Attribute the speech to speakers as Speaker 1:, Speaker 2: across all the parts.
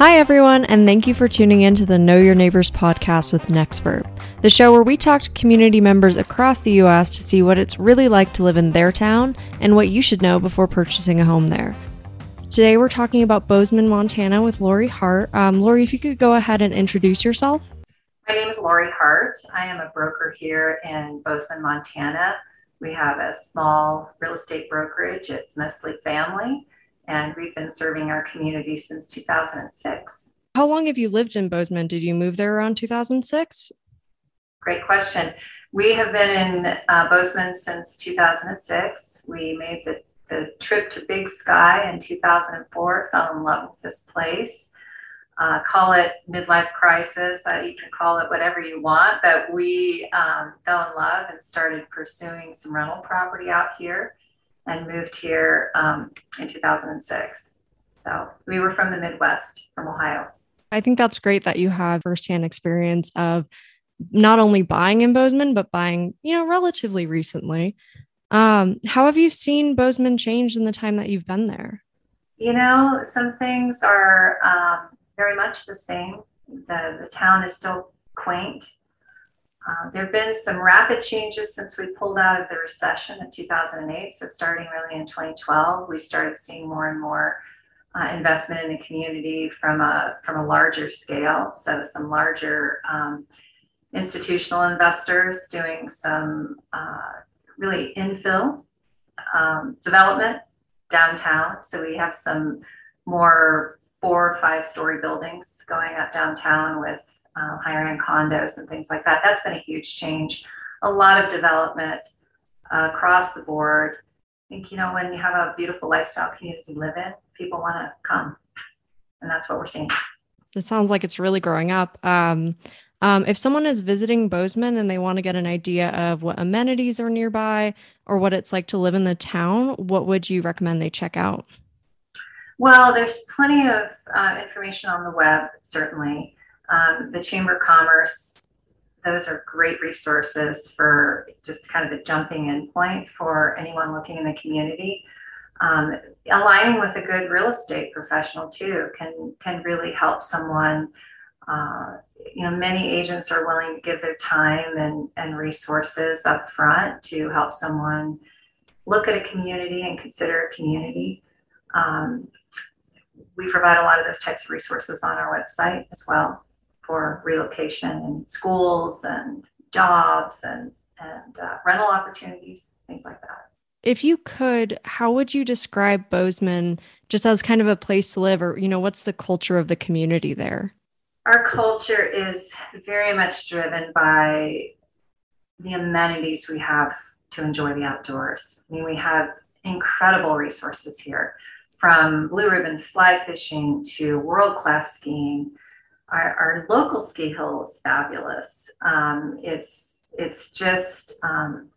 Speaker 1: Hi, everyone, and thank you for tuning in to the Know Your Neighbors podcast with Nextburb, the show where we talk to community members across the U.S. to see what it's really like to live in their town and what you should know before purchasing a home there. Today, we're talking about Bozeman, Montana with Lori Hart. Um, Lori, if you could go ahead and introduce yourself.
Speaker 2: My name is Lori Hart. I am a broker here in Bozeman, Montana. We have a small real estate brokerage. It's mostly family and we've been serving our community since 2006.
Speaker 1: How long have you lived in Bozeman? Did you move there around 2006?
Speaker 2: Great question. We have been in uh, Bozeman since 2006. We made the, the trip to Big Sky in 2004, fell in love with this place. Uh, call it midlife crisis. Uh, you can call it whatever you want, but we um, fell in love and started pursuing some rental property out here and moved here um, in 2006. So we were from the Midwest, from Ohio.
Speaker 1: I think that's great that you have firsthand experience of not only buying in Bozeman, but buying, you know, relatively recently. Um, how have you seen Bozeman change in the time that you've been there?
Speaker 2: You know, some things are um, very much the same. The, the town is still quaint uh, there have been some rapid changes since we pulled out of the recession of 2008. So, starting really in 2012, we started seeing more and more uh, investment in the community from a from a larger scale. So, some larger um, institutional investors doing some uh, really infill um, development downtown. So, we have some more four or five story buildings going up downtown with uh, higher end condos and things like that. That's been a huge change. A lot of development uh, across the board. I think, you know, when you have a beautiful lifestyle community to live in, people want to come. And that's what we're seeing.
Speaker 1: It sounds like it's really growing up. Um, um, if someone is visiting Bozeman and they want to get an idea of what amenities are nearby or what it's like to live in the town, what would you recommend they check out?
Speaker 2: Well, there's plenty of uh, information on the web, certainly um, the Chamber of Commerce, those are great resources for just kind of a jumping in point for anyone looking in the community. Um, aligning with a good real estate professional too can can really help someone. Uh, you know, many agents are willing to give their time and, and resources up front to help someone look at a community and consider a community. Um, we provide a lot of those types of resources on our website as well for relocation and schools and jobs and, and uh, rental opportunities, things like that.
Speaker 1: If you could, how would you describe Bozeman just as kind of a place to live, or you know, what's the culture of the community there?
Speaker 2: Our culture is very much driven by the amenities we have to enjoy the outdoors. I mean, we have incredible resources here from blue ribbon fly fishing to world class skiing our, our local ski hill is fabulous. Um, it's it's just um,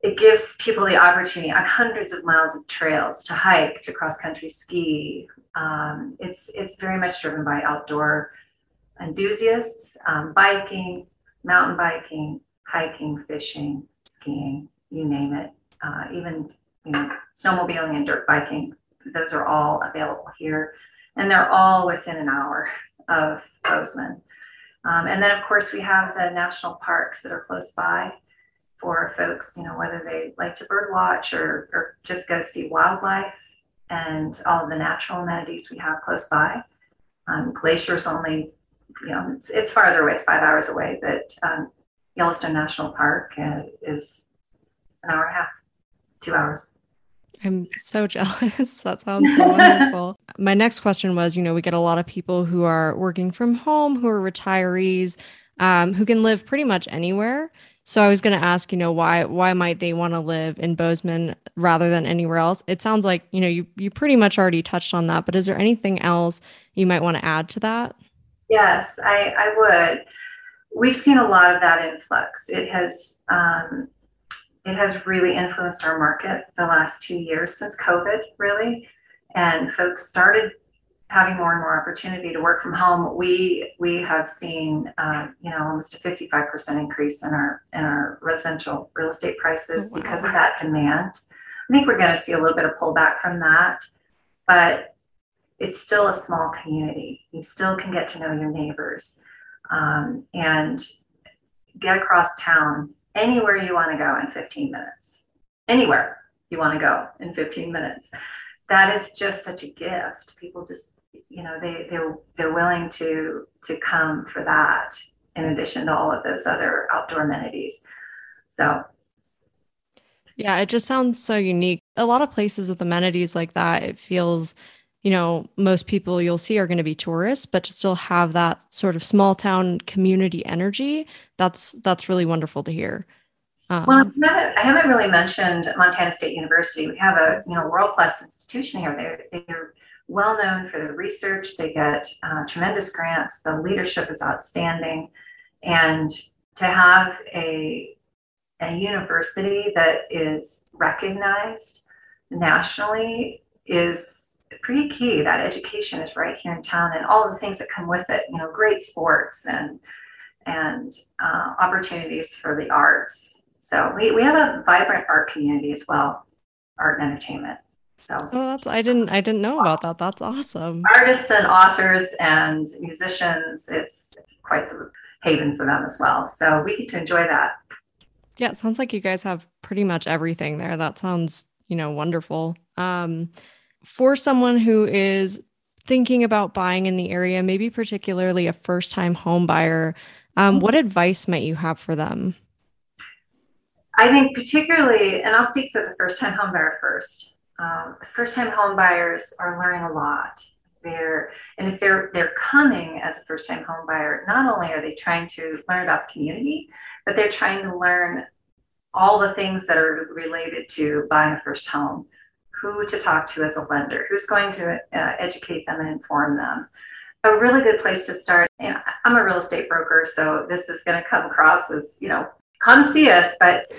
Speaker 2: it gives people the opportunity on hundreds of miles of trails to hike, to cross country ski. Um, it's it's very much driven by outdoor enthusiasts, um, biking, mountain biking, hiking, fishing, skiing, you name it. Uh, even you know snowmobiling and dirt biking. Those are all available here, and they're all within an hour of Bozeman. Um, and then, of course, we have the national parks that are close by for folks, you know, whether they like to bird watch or, or just go see wildlife and all of the natural amenities we have close by. Um, Glacier's only, you know, it's, it's farther away, it's five hours away, but um, Yellowstone National Park uh, is an hour and a half, two hours.
Speaker 1: I'm so jealous. that sounds so wonderful. My next question was you know, we get a lot of people who are working from home, who are retirees, um, who can live pretty much anywhere. So I was going to ask, you know, why why might they want to live in Bozeman rather than anywhere else? It sounds like, you know, you you pretty much already touched on that, but is there anything else you might want to add to that?
Speaker 2: Yes, I, I would. We've seen a lot of that influx. It has um, it has really influenced our market the last two years since COVID, really. And folks started having more and more opportunity to work from home. We we have seen uh, you know almost a 55% increase in our in our residential real estate prices wow. because of that demand. I think we're going to see a little bit of pullback from that, but it's still a small community. You still can get to know your neighbors um, and get across town anywhere you want to go in 15 minutes. Anywhere you want to go in 15 minutes. That is just such a gift. People just, you know, they they're they're willing to to come for that in addition to all of those other outdoor amenities. So
Speaker 1: yeah, it just sounds so unique. A lot of places with amenities like that, it feels, you know, most people you'll see are going to be tourists, but to still have that sort of small town community energy, that's that's really wonderful to hear.
Speaker 2: Um, well, I haven't really mentioned Montana State University. We have a you know world class institution here. They're they're well known for their research. They get uh, tremendous grants. The leadership is outstanding, and to have a a university that is recognized nationally is pretty key. That education is right here in town, and all the things that come with it. You know, great sports and and uh, opportunities for the arts. So we, we have a vibrant art community as well, art and entertainment. So
Speaker 1: oh, that's I didn't I didn't know about that. That's awesome.
Speaker 2: Artists and authors and musicians, it's quite the haven for them as well. So we get to enjoy that.
Speaker 1: Yeah, it sounds like you guys have pretty much everything there. That sounds, you know, wonderful. Um, for someone who is thinking about buying in the area, maybe particularly a first time home buyer, um, what advice might you have for them?
Speaker 2: I think particularly, and I'll speak to the first time home buyer first. Um, first time home buyers are learning a lot. They're, and if they're they're coming as a first time home buyer, not only are they trying to learn about the community, but they're trying to learn all the things that are related to buying a first home who to talk to as a lender who's going to uh, educate them and inform them a really good place to start know, i'm a real estate broker so this is going to come across as you know come see us but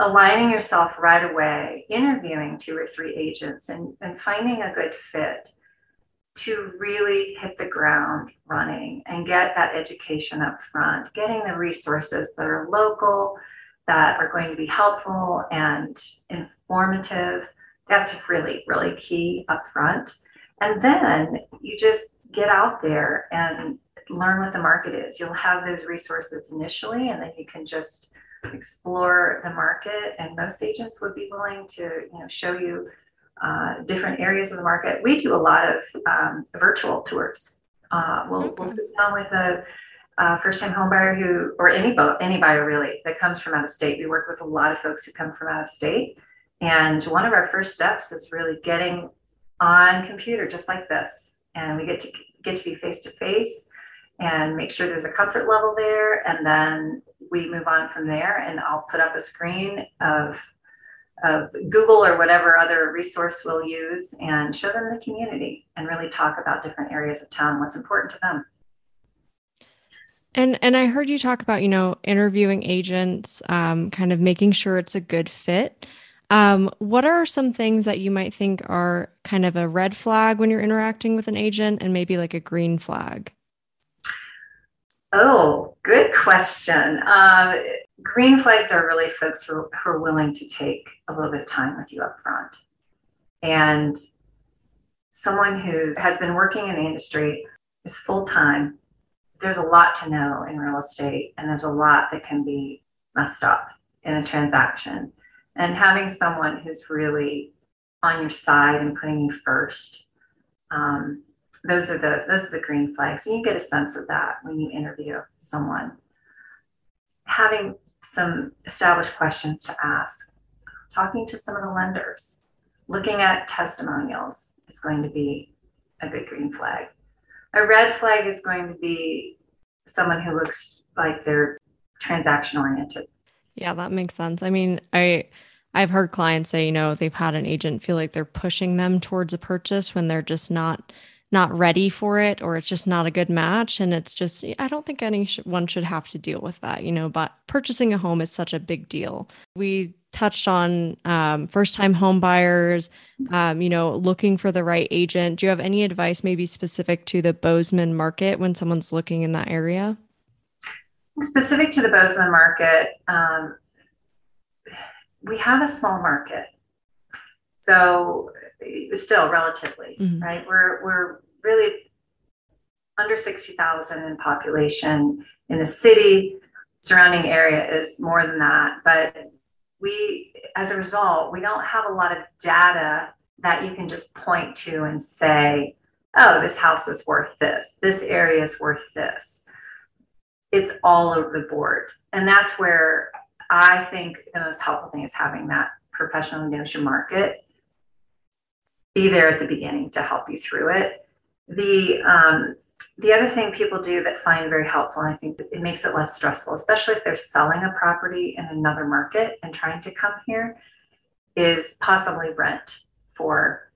Speaker 2: aligning yourself right away interviewing two or three agents and, and finding a good fit to really hit the ground running and get that education up front, getting the resources that are local, that are going to be helpful and informative. That's really, really key up front. And then you just get out there and learn what the market is. You'll have those resources initially, and then you can just explore the market. And most agents would be willing to, you know, show you uh, different areas of the market. We do a lot of um, virtual tours. Uh, we'll, we'll sit down with a, a first-time homebuyer who, or any, any buyer really, that comes from out of state. We work with a lot of folks who come from out of state. And one of our first steps is really getting on computer just like this. And we get to get to be face to face and make sure there's a comfort level there. And then we move on from there and I'll put up a screen of of Google or whatever other resource we'll use and show them the community and really talk about different areas of town, what's important to them.
Speaker 1: And and I heard you talk about you know interviewing agents, um, kind of making sure it's a good fit. Um, what are some things that you might think are kind of a red flag when you're interacting with an agent, and maybe like a green flag?
Speaker 2: Oh, good question. Uh, green flags are really folks who, who are willing to take a little bit of time with you up front. And someone who has been working in the industry is full time. There's a lot to know in real estate, and there's a lot that can be messed up in a transaction. And having someone who's really on your side and putting you first, um, those are the those are the green flags. And you get a sense of that when you interview someone. Having some established questions to ask. Talking to some of the lenders, looking at testimonials is going to be a good green flag. A red flag is going to be someone who looks like they're transaction oriented.
Speaker 1: Yeah, that makes sense. I mean, I I've heard clients say, you know, they've had an agent feel like they're pushing them towards a purchase when they're just not not ready for it or it's just not a good match. And it's just i don't think anyone should have to deal with that you know but purchasing a home is such a big deal. We touched on um, first time home buyers um, you know looking for the right agent. Do you have any advice maybe specific to the bozeman market when someone's looking in that area
Speaker 2: specific to the bozeman market um, we have a small market so still relatively, mm-hmm. right? We're we're really under 60,000 in population in the city. Surrounding area is more than that, but we, as a result, we don't have a lot of data that you can just point to and say, oh, this house is worth this, this area is worth this. It's all over the board. And that's where I think the most helpful thing is having that professional your market be there at the beginning to help you through it. The um, the other thing people do that find very helpful, and I think it makes it less stressful, especially if they're selling a property in another market and trying to come here, is possibly rent for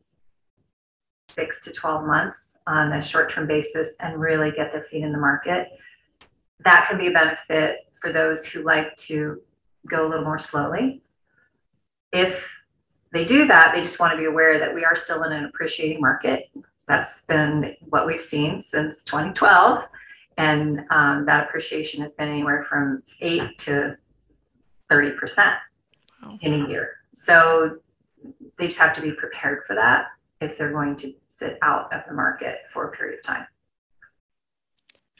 Speaker 2: six to 12 months on a short term basis and really get their feet in the market. That can be a benefit for those who like to go a little more slowly. If they do that, they just want to be aware that we are still in an appreciating market. That's been what we've seen since 2012. And um, that appreciation has been anywhere from 8 to 30% in a year. So they just have to be prepared for that if they're going to sit out of the market for a period of time.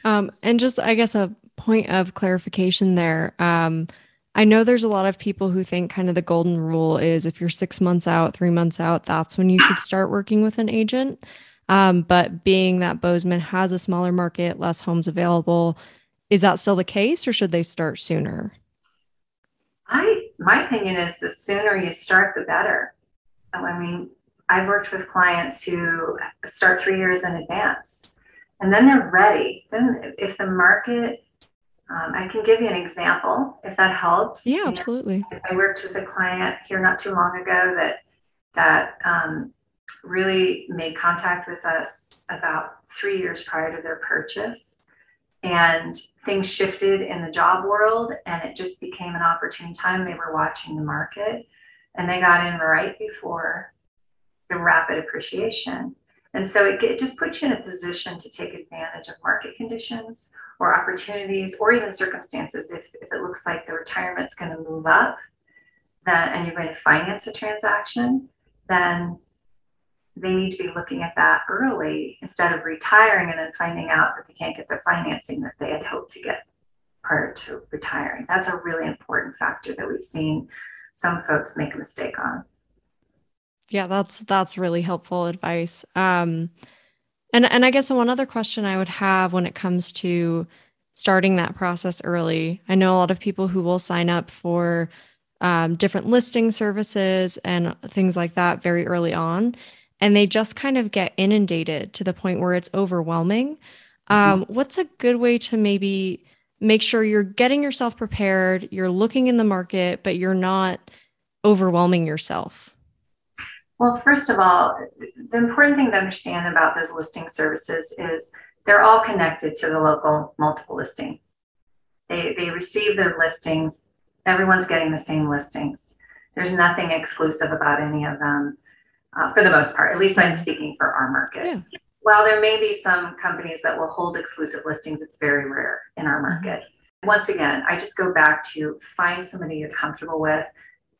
Speaker 1: Um, and just, I guess, a point of clarification there. Um, I know there's a lot of people who think kind of the golden rule is if you're six months out, three months out, that's when you should start working with an agent. Um, but being that Bozeman has a smaller market, less homes available, is that still the case or should they start sooner?
Speaker 2: I my opinion is the sooner you start, the better. I mean, I've worked with clients who start three years in advance and then they're ready. Then, if the market um, I can give you an example if that helps.
Speaker 1: Yeah, absolutely.
Speaker 2: I worked with a client here not too long ago that that um, really made contact with us about three years prior to their purchase, and things shifted in the job world, and it just became an opportune time. They were watching the market, and they got in right before the rapid appreciation. And so it, it just puts you in a position to take advantage of market conditions or opportunities or even circumstances if, if it looks like the retirement's going to move up then, and you're going to finance a transaction, then they need to be looking at that early instead of retiring and then finding out that they can't get their financing that they had hoped to get prior to retiring. That's a really important factor that we've seen some folks make a mistake on.
Speaker 1: Yeah, that's that's really helpful advice. Um, and and I guess one other question I would have when it comes to starting that process early. I know a lot of people who will sign up for um, different listing services and things like that very early on, and they just kind of get inundated to the point where it's overwhelming. Mm-hmm. Um, what's a good way to maybe make sure you're getting yourself prepared, you're looking in the market, but you're not overwhelming yourself?
Speaker 2: Well, first of all, the important thing to understand about those listing services is they're all connected to the local multiple listing. They, they receive their listings, everyone's getting the same listings. There's nothing exclusive about any of them uh, for the most part, at least I'm speaking for our market. Yeah. While there may be some companies that will hold exclusive listings, it's very rare in our mm-hmm. market. Mm-hmm. Once again, I just go back to find somebody you're comfortable with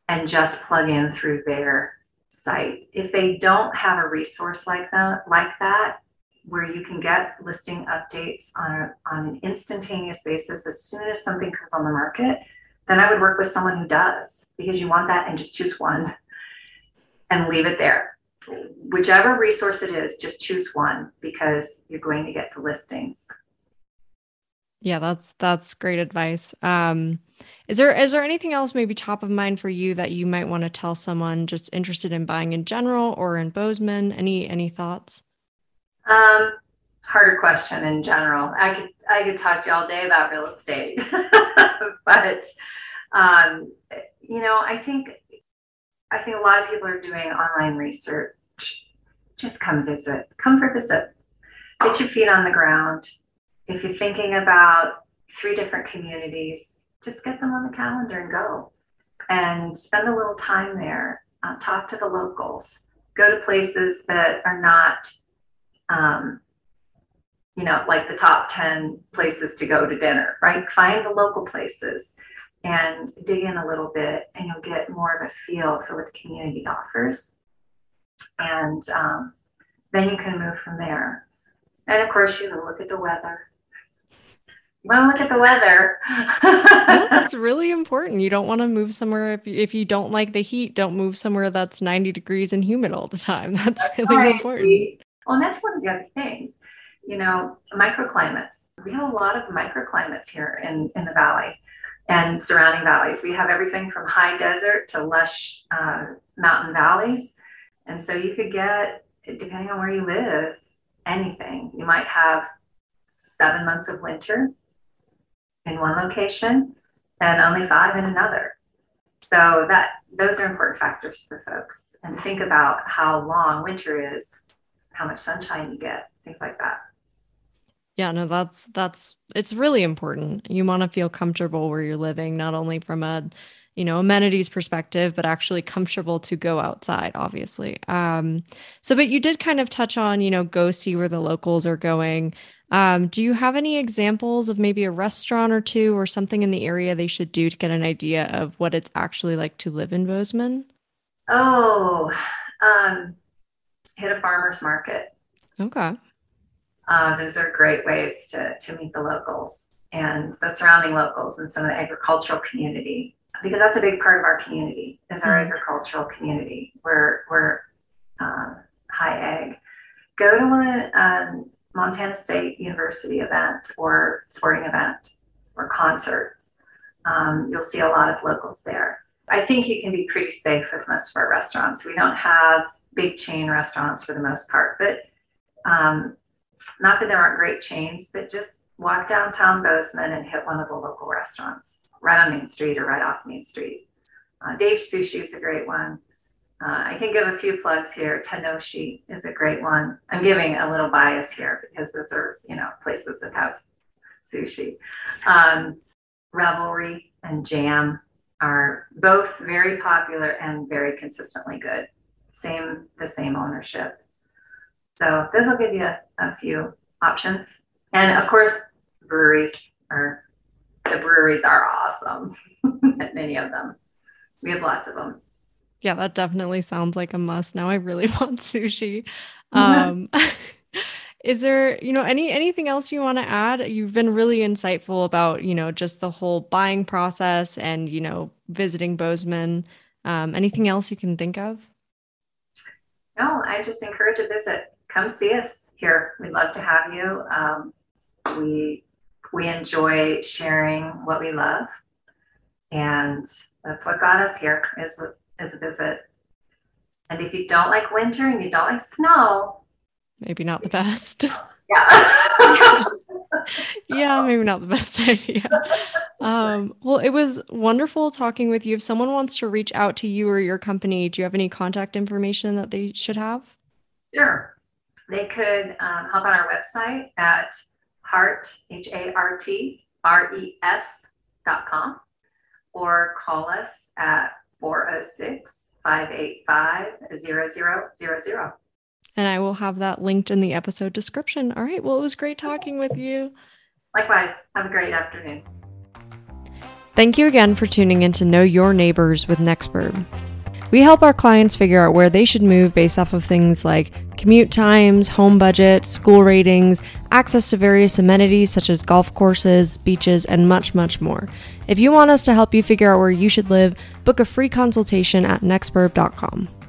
Speaker 2: and just plug in through their site. If they don't have a resource like that, like that, where you can get listing updates on, a, on an instantaneous basis as soon as something comes on the market, then I would work with someone who does because you want that and just choose one and leave it there. Whichever resource it is, just choose one because you're going to get the listings.
Speaker 1: Yeah, that's that's great advice. Um, is there is there anything else maybe top of mind for you that you might want to tell someone just interested in buying in general or in Bozeman? Any any thoughts?
Speaker 2: Um, harder question in general. I could I could talk to you all day about real estate, but um, you know, I think I think a lot of people are doing online research. Just come visit. Come for a visit. Get your feet on the ground. If you're thinking about three different communities, just get them on the calendar and go and spend a little time there. Uh, talk to the locals. Go to places that are not, um, you know, like the top 10 places to go to dinner, right? Find the local places and dig in a little bit, and you'll get more of a feel for what the community offers. and um, then you can move from there. And of course, you can look at the weather. Well, look at the weather.
Speaker 1: that's really important. You don't want to move somewhere if you, if you don't like the heat. Don't move somewhere that's 90 degrees and humid all the time. That's, that's really right. important.
Speaker 2: Well, and that's one of the other things. You know, microclimates. We have a lot of microclimates here in, in the valley and surrounding valleys. We have everything from high desert to lush uh, mountain valleys. And so you could get, depending on where you live, anything. You might have seven months of winter in one location and only five in another. So that those are important factors for folks. And think about how long winter is, how much sunshine you get, things like that.
Speaker 1: Yeah, no, that's that's it's really important. You want to feel comfortable where you're living, not only from a you know amenities perspective but actually comfortable to go outside obviously um so but you did kind of touch on you know go see where the locals are going um do you have any examples of maybe a restaurant or two or something in the area they should do to get an idea of what it's actually like to live in bozeman?
Speaker 2: Oh um hit a farmers market.
Speaker 1: Okay.
Speaker 2: Uh, those are great ways to, to meet the locals and the surrounding locals and some of the agricultural community because that's a big part of our community is our mm-hmm. agricultural community. We're, we're uh, high ag. Go to a um, montana state university event or sporting event or concert um, you'll see a lot of locals there i think you can be pretty safe with most of our restaurants we don't have big chain restaurants for the most part but um, not that there aren't great chains, but just walk downtown Bozeman and hit one of the local restaurants right on Main Street or right off Main Street. Uh, Dave's Sushi is a great one. Uh, I can give a few plugs here. Tenoshi is a great one. I'm giving a little bias here because those are, you know, places that have sushi. Um, Revelry and Jam are both very popular and very consistently good. Same, the same ownership. So this will give you a, a few options. And of course, breweries are the breweries are awesome. Many of them. We have lots of them.
Speaker 1: Yeah, that definitely sounds like a must. Now I really want sushi. Um, is there, you know, any anything else you want to add? You've been really insightful about, you know, just the whole buying process and, you know, visiting Bozeman. Um, anything else you can think of?
Speaker 2: No, I just encourage a visit come see us here. We'd love to have you. Um, we we enjoy sharing what we love, and that's what got us here is is a visit. And if you don't like winter and you don't like snow,
Speaker 1: maybe not the best.
Speaker 2: Yeah.
Speaker 1: yeah, maybe not the best idea. Um, well, it was wonderful talking with you. If someone wants to reach out to you or your company, do you have any contact information that they should have?
Speaker 2: Sure they could um, hop on our website at Hart, H A R T R E S dot com, or call us at 406 585 0000.
Speaker 1: And I will have that linked in the episode description. All right. Well, it was great talking with you.
Speaker 2: Likewise. Have a great afternoon.
Speaker 1: Thank you again for tuning in to Know Your Neighbors with Nextburb. We help our clients figure out where they should move based off of things like commute times, home budget, school ratings, access to various amenities such as golf courses, beaches, and much, much more. If you want us to help you figure out where you should live, book a free consultation at nextburb.com.